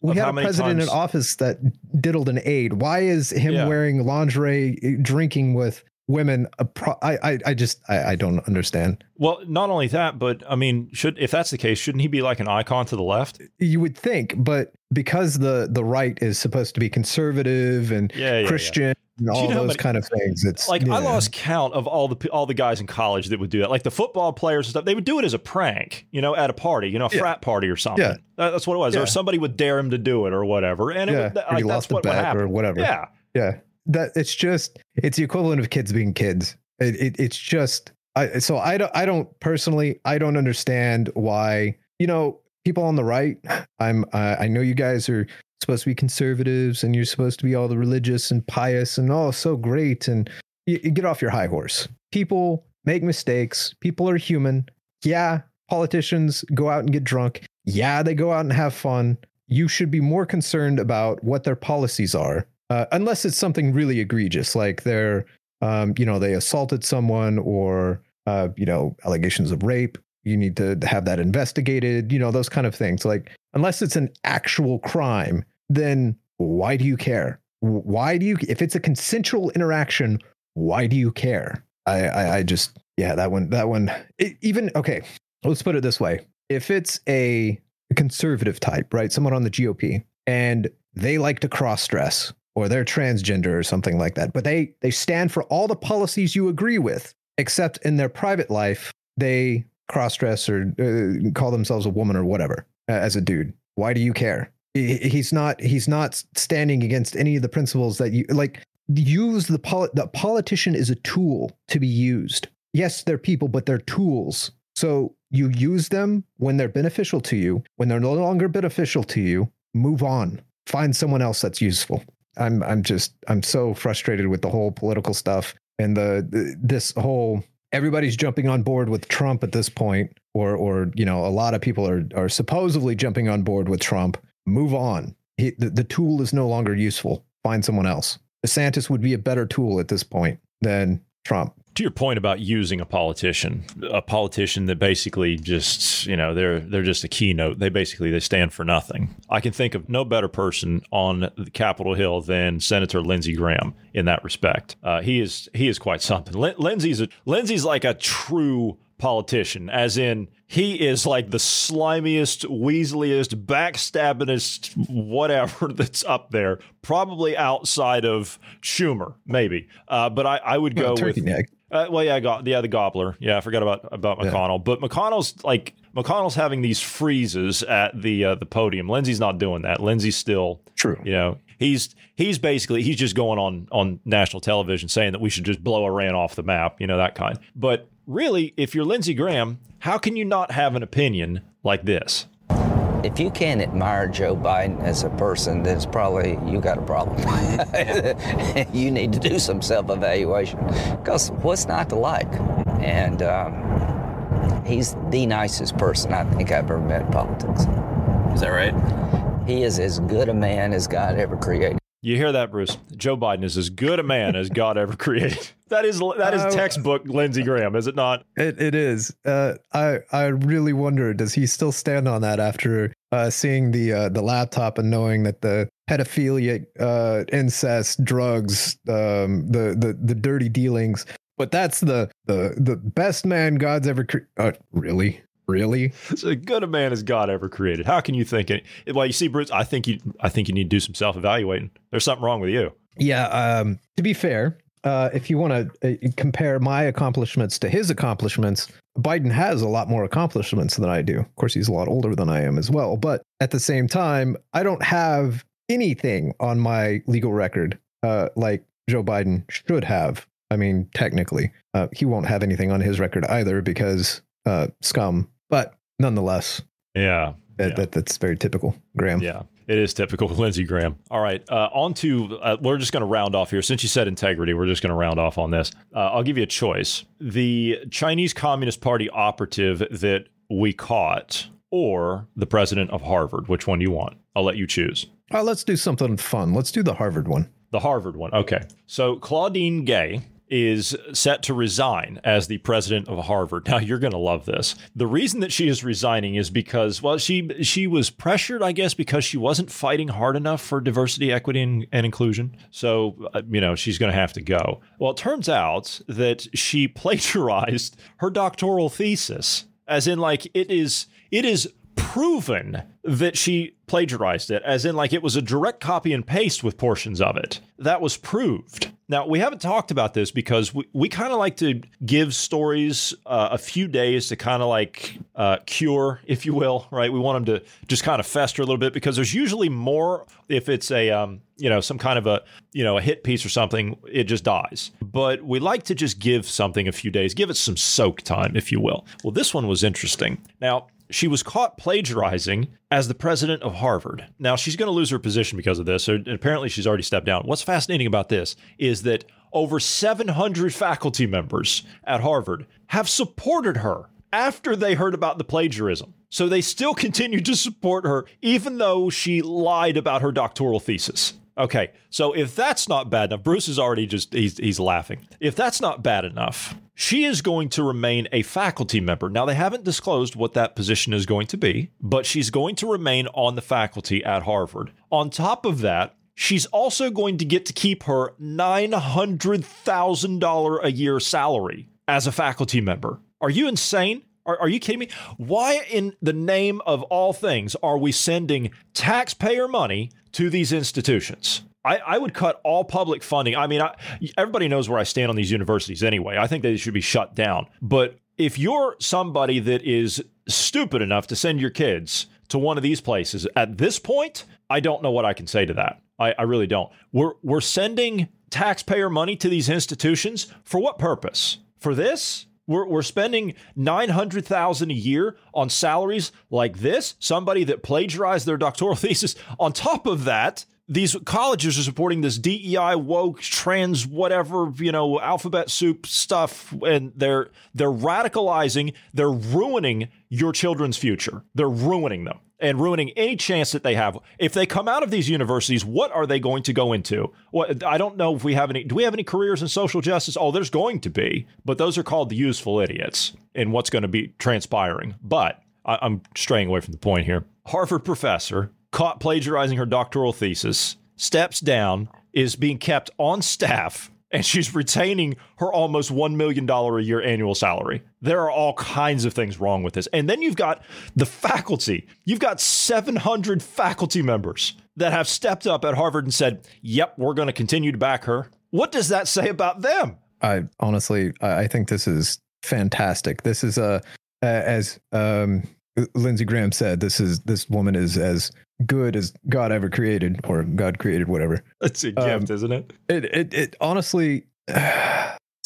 C: we had a president in office that diddled an aide. Why is him
B: Yeah.
C: wearing lingerie, drinking with women? A pro- I, I I just I, I don't understand.
B: Well, not only that, but I mean, should if that's the case, shouldn't he be like an icon to the left?
C: You would think, but because the the right is supposed to be conservative and
B: yeah, yeah.
C: Christian and
B: Do you
C: all
B: know
C: those
B: many-
C: kind of things, it's
B: Like I lost count of all the all the guys in college that would do that. Like the football players and stuff, they would do it as a prank, you know, at a party, you know, a
C: Yeah.
B: frat party or something.
C: Yeah.
B: That- that's what it was.
C: Yeah.
B: Or somebody would dare him to do it or whatever, and it
C: yeah,
B: would, like, that's
C: lost the
B: what would happen.
C: or whatever.
B: Yeah,
C: yeah. That it's just it's the equivalent of kids being kids. It, it, it's just I so I don't I don't personally I don't understand why you know people on the right. I'm uh, I know you guys are supposed to be conservatives and you're supposed to be all the religious and pious and oh so great and you, you get off your high horse. People make mistakes. People are human. Yeah, politicians go out and get drunk. Yeah, they go out and have fun. You should be more concerned about what their policies are, uh, unless it's something really egregious, like they're, um, you know, they assaulted someone or, uh, you know, allegations of rape. You need to have that investigated. You know, those kind of things. Like, unless it's an actual crime, then why do you care? Why do you? If it's a consensual interaction, why do you care? I, I, I just Yeah, that one. That one. It, even okay. Let's put it this way: if it's a conservative type, right, someone on the GOP, and they like to cross dress or they're transgender or something like that, but they they stand for all the policies you agree with, except in their private life they cross dress or uh, call themselves a woman or whatever uh, as a dude. Why do you care? He- He's not. He's not standing against any of the principles that you like. Use the poli- the politician is a tool to be used. Yes, they're people, but they're tools. So you use them when they're beneficial to you. When they're no longer beneficial to you, move on. Find someone else that's useful. I'm I'm just I'm so frustrated with the whole political stuff and the, the this whole everybody's jumping on board with Trump at this point, or or you know a lot of people are are supposedly jumping on board with Trump. Move on. He, the, the tool is no longer useful. Find someone else. DeSantis would be a better tool at this point than Trump.
B: to your point about using a politician, a politician that basically just, you know, they're they're just a keynote. They basically they stand for nothing. I can think of no better person on the Capitol Hill than Senator Lindsey Graham in that respect. Uh, he is he is quite something. Lin- Lindsey's a, Lindsey's like a true politician, as in he is like the slimiest, weaseliest, backstabbingest, whatever that's up there. Probably outside of Schumer, maybe. Uh, but I, I would go
C: Well, turkey
B: with
C: neck.
B: uh, well, yeah, go, yeah, the gobbler. Yeah, I forgot about about McConnell. But McConnell's like McConnell's having these freezes at the uh, the podium. Lindsey's not doing that. Lindsey's still
C: true.
B: You know, he's he's basically he's just going on on national television saying that we should just blow Iran off the map. You know that kind. But really, if you're Lindsey Graham, how can you not have an opinion like this?
H: If you can't admire Joe Biden as a person, then it's probably you got a problem. you need to do some self-evaluation because what's not to like? And um, he's the nicest person I think I've ever met in politics.
I: Is that right?
H: He is as good a man as God ever created.
B: You hear that, Bruce? Joe Biden is as good a man as God ever created. That is that is
C: Uh,
B: textbook Lindsey Graham, is it not?
C: It it is. Uh, I I really wonder does he still stand on that after uh, seeing the uh, the laptop and knowing that the pedophilia, uh, incest, drugs, um, the the the dirty dealings. But that's the the the best man God's ever. Cre- uh, really, really.
B: It's as good a man as God ever created. How can you think it? Well, you see, Bruce, I think you I think you need to do some self evaluating. There's something wrong with you.
C: Yeah. Um, to be fair, uh, if you want to uh, compare my accomplishments to his accomplishments, Biden has a lot more accomplishments than I do. Of course, he's a lot older than I am as well. But at the same time, I don't have anything on my legal record uh, like Joe Biden should have. I mean, technically, uh, he won't have anything on his record either because uh, scum. But nonetheless,
B: Yeah.
C: that, that that's very typical, Graham.
B: Yeah. It is typical Lindsey Graham. All right, uh, on to uh, we're just going to round off here. Since you said integrity, we're just going to round off on this. Uh, I'll give you a choice: the Chinese Communist Party operative that we caught, or the president of Harvard. Which one do you want? I'll let you choose.
C: Uh, let's do something fun. Let's do the Harvard one.
B: The Harvard one. Okay. So Claudine Gay is set to resign as the president of Harvard. Now you're going to love this. The reason that she is resigning is because well she she was pressured I guess because she wasn't fighting hard enough for diversity, equity and, and inclusion. So uh, you know, she's going to have to go. Well, it turns out that she plagiarized her doctoral thesis as in like it is it is proven that she plagiarized it, as in, like, it was a direct copy and paste with portions of it. That was proved. Now, we haven't talked about this because we, we kind of like to give stories uh, a few days to kind of like uh, cure, if you will, right? We want them to just kind of fester a little bit because there's usually more if it's a, um, you know, some kind of a, you know, a hit piece or something, it just dies. But we like to just give something a few days, give it some soak time, if you will. Well, this one was interesting. Now, she was caught plagiarizing as the president of Harvard. Now, she's going to lose her position because of this. Apparently, she's already stepped down. What's fascinating about this is that over 700 faculty members at Harvard have supported her after they heard about the plagiarism. So they still continue to support her, even though she lied about her doctoral thesis. Okay, so if that's not bad enough, Bruce is already just, he's, he's laughing. If that's not bad enough, she is going to remain a faculty member. Now, they haven't disclosed what that position is going to be, but she's going to remain on the faculty at Harvard. On top of that, she's also going to get to keep her $900,000 a year salary. as a faculty member. Are you insane? Are, are you kidding me? Why, in the name of all things, are we sending taxpayer money to these institutions? I, I would cut all public funding. I mean, I, everybody knows where I stand on these universities anyway. I think they should be shut down. But if you're somebody that is stupid enough to send your kids to one of these places at this point, I don't know what I can say to that. I, I really don't. We're we're sending taxpayer money to these institutions for what purpose? For this? We're, we're spending 900,000 a year on salaries like this, somebody that plagiarized their doctoral thesis. On top of that, these colleges are supporting this DEI woke trans whatever you know alphabet soup stuff, and they're they're radicalizing, they're ruining your children's future. They're ruining them and ruining any chance that they have. If they come out of these universities, what are they going to go into? What I don't know if we have any. Do we have any careers in social justice? Oh, there's going to be, but those are called the useful idiots in what's going to be transpiring. But I, I'm straying away from the point here. Harvard professor caught plagiarizing her doctoral thesis, steps down, is being kept on staff, and she's retaining her almost $1 million a year annual salary. There are all kinds of things wrong with this. And then you've got the faculty. You've got 700 faculty members that have stepped up at Harvard and said, yep, we're going to continue to back her. What does that say about them?
C: I honestly, I think this is fantastic. This is a, as um, Lindsey Graham said, this is this woman is as good as God ever created, or God created whatever.
B: It's a gift, um, isn't it?
C: It it, it honestly.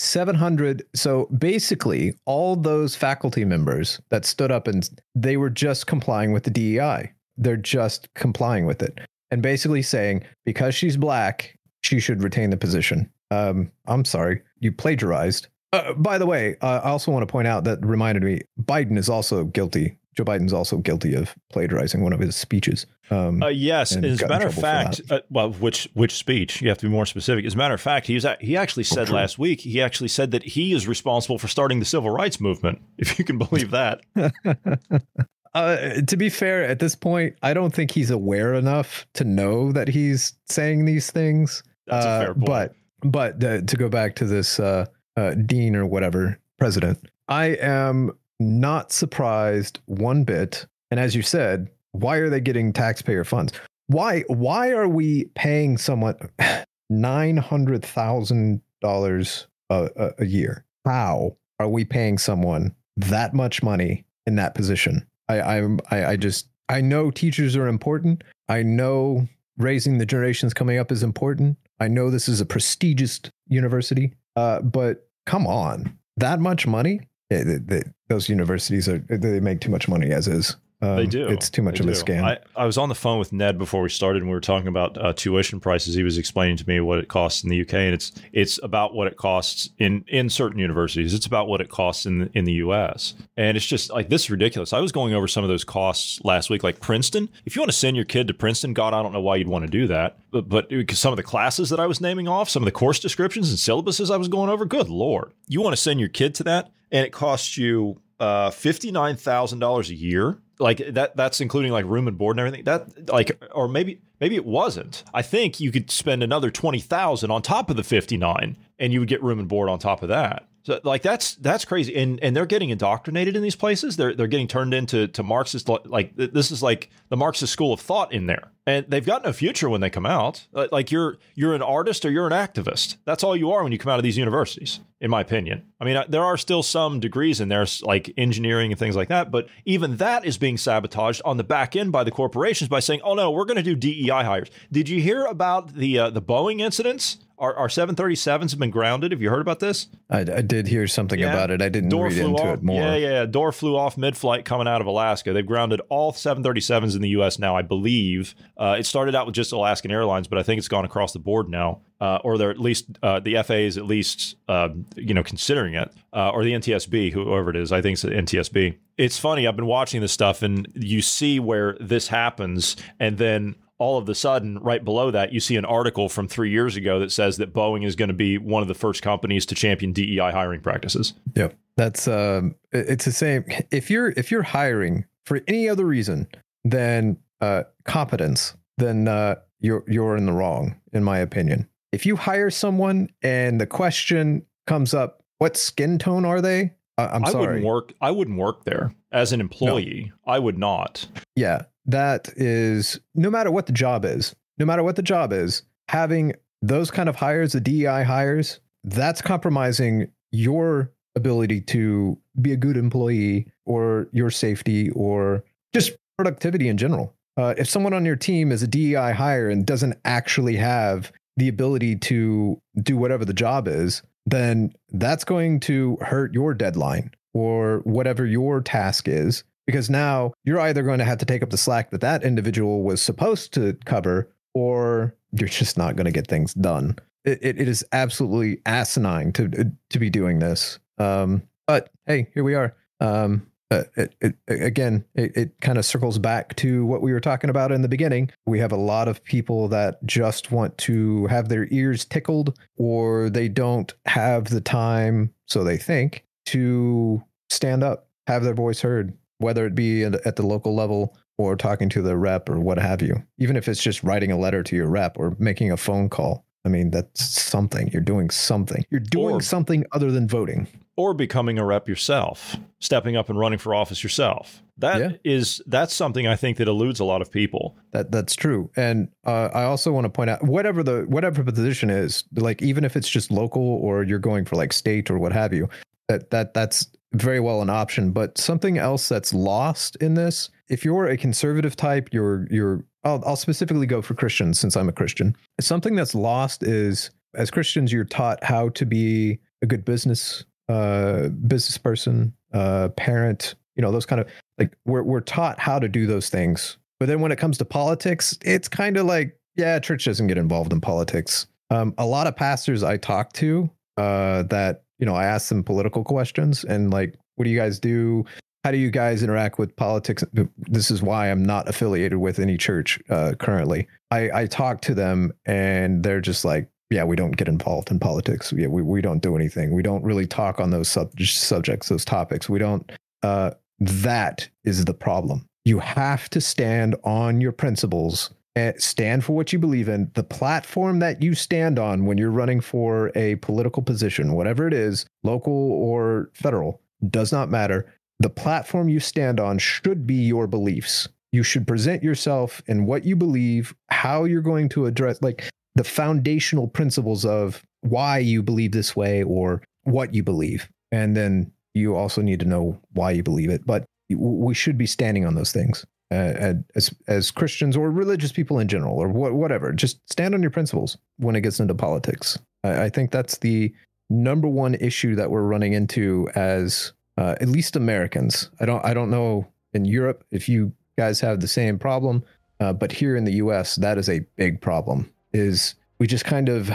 C: 700 so basically all those faculty members that stood up and they were just complying with the DEI they're just complying with it and basically saying because she's black she should retain the position um i'm sorry you plagiarized uh, by the way uh, i also want to point out that reminded me biden is also guilty Joe Biden's also guilty of plagiarizing one of his speeches.
B: Um, uh, yes, as a matter of fact, uh, well, which which speech? You have to be more specific. As a matter of fact, he was he actually said oh, last week. He actually said that he is responsible for starting the civil rights movement. If you can believe that.
C: uh, to be fair, at this point, I don't think he's aware enough to know that he's saying these things.
B: That's a fair
C: uh, point. But but to go back to this uh, uh, dean or whatever president, I am not surprised one bit. And as you said, why are they getting taxpayer funds? Why why are we paying someone nine hundred thousand dollars a year? How are we paying someone that much money in that position? I I'm I, I just I know teachers are important. I know raising the generations coming up is important. I know this is a prestigious university, uh, but come on, that much money? It, it, those universities are they make too much money as is. Um,
B: they do.
C: It's too much
B: they
C: of
B: do.
C: a scam.
B: I, I, was on the phone with Ned before we started, and we were talking about uh, tuition prices. He was explaining to me what it costs in the UK, and it's it's about what it costs in in certain universities. It's about what it costs in the, in the US, and it's just like this is ridiculous. I was going over some of those costs last week, like Princeton. If you want to send your kid to Princeton, God, I don't know why you'd want to do that, but but because some of the classes that I was naming off, some of the course descriptions and syllabuses I was going over, good lord, you want to send your kid to that, and it costs you uh, fifty nine thousand dollars a year. Like that that's including like room and board and everything. That like or maybe maybe it wasn't. I think you could spend another 20000 on top of the 59 and you would get room and board on top of that so like that's that's crazy and and they're getting indoctrinated in these places they're they're getting turned into to marxist like this is like the marxist school of thought in there and they've got no future when they come out like you're you're an artist or you're an activist that's all you are when you come out of these universities in my opinion. I mean, there are still some degrees in there, like engineering and things like that, but even that is being sabotaged on the back end by the corporations by saying, "Oh no, we're going to do DEI hires." Did you hear about the uh, the Boeing incidents? Our, our 737s have been grounded. Have you heard about this?
C: I, I did hear something yeah. about it. I didn't Door read into
B: off.
C: it more.
B: Yeah, yeah, yeah. Door flew off mid-flight coming out of Alaska. They've grounded all 737s in the U.S. now, I believe. Uh, it started out with just Alaskan Airlines, but I think it's gone across the board now uh, or they're at least uh, the FAA is at least uh, you know considering it, uh, or the NTSB, whoever it is. I think it's the NTSB. It's funny. I've been watching this stuff, and you see where this happens, and then all of the sudden, right below that, you see an article from three years ago that says that Boeing is going to be one of the first companies to champion DEI hiring practices.
C: Yeah, that's um, it's the same. If you're if you're hiring for any other reason than uh, competence, then uh, you're you're in the wrong, in my opinion if you hire someone and the question comes up what skin tone are they? I, I'm
B: I
C: sorry.
B: wouldn't work. I wouldn't work there as an employee. I would not.
C: Yeah, that is no matter what the job is, no matter what the job is, having those kind of hires, the DEI hires, that's compromising your ability to be a good employee or your safety or just productivity in general. Uh, if someone on your team is a DEI hire and doesn't actually have the ability to do whatever the job is, then that's going to hurt your deadline or whatever your task is. Because now you're either going to have to take up the slack that that individual was supposed to cover, or you're just not going to get things done. It, it, it is absolutely asinine to to be doing this. Um, but hey, here we are. Um, uh, it, it, again, it, it kind of circles back to what we were talking about in the beginning. We have a lot of people that just want to have their ears tickled, or they don't have the time, so they think, to stand up, have their voice heard, whether it be at the local level or talking to the rep or what have you. Even if it's just writing a letter to your rep or making a phone call. I mean, that's something. You're doing something. You're doing
B: Or-
C: something other than voting.
B: Or becoming a rep yourself, stepping up and running for office yourself. That is that's something I think that eludes a lot of people.
C: That that's true, and uh, I also want to point out whatever the whatever position is, like even if it's just local or you're going for like state or what have you, that that that's very well an option. But something else that's lost in this, if you're a conservative type, you're you're I'll, I'll specifically go for Christians since I'm a Christian. Something that's lost is as Christians, you're taught how to be a good business uh, business person, uh, parent, you know, those kind of like we're we're taught how to do those things. But then when it comes to politics, it's kind of like, yeah, church doesn't get involved in politics. Um, a lot of pastors I talk to uh, that, you know, I ask them political questions and like, what do you guys do? How do you guys interact with politics? This is why I'm not affiliated with any church uh, currently. I, I talk to them and they're just like, yeah, we don't get involved in politics. Yeah, we, we don't do anything. We don't really talk on those sub- subjects, those topics. We don't. Uh, that is the problem. You have to stand on your principles Eh, stand for what you believe in. The platform that you stand on when you're running for a political position, whatever it is, local or federal, does not matter. The platform you stand on should be your beliefs. You should present yourself in what you believe, how you're going to address, like the foundational principles of why you believe this way or what you believe. And then you also need to know why you believe it. But we should be standing on those things uh, as as Christians or religious people in general, or wh- whatever. Just stand on your principles when it gets into politics. I, I think that's the number one issue that we're running into as uh, at least Americans. I don't I don't know in Europe if you guys have the same problem, uh, but here in the U.S. that is a big problem. Is we just kind of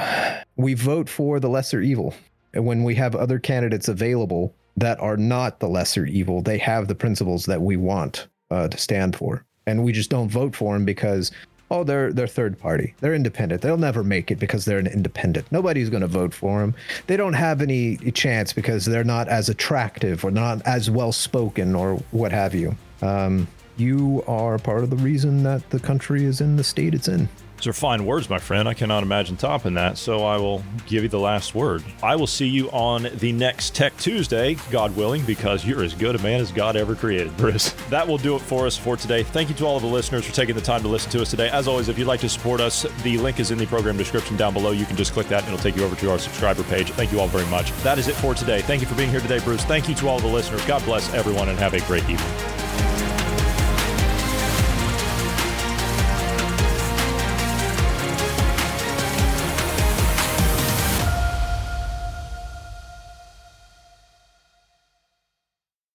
C: we vote for the lesser evil, and when we have other candidates available that are not the lesser evil, they have the principles that we want uh, to stand for, and we just don't vote for them because oh they're they're third party, they're independent, they'll never make it because they're an independent. Nobody's going to vote for them. They don't have any chance because they're not as attractive or not as well spoken or what have you. Um, you are part of the reason that the country is in the state it's in.
B: Those are fine words, my friend. I cannot imagine topping that. So I will give you the last word. I will see you on the next Tech Tuesday, God willing, because you're as good a man as God ever created, Bruce. That will do it for us for today. Thank you to all of the listeners for taking the time to listen to us today. As always, if you'd like to support us, the link is in the program description down below. You can just click that and it'll take you over to our subscriber page. Thank you all very much. That is it for today. Thank you for being here today, Bruce. Thank you to all the listeners. God bless everyone and have a great evening.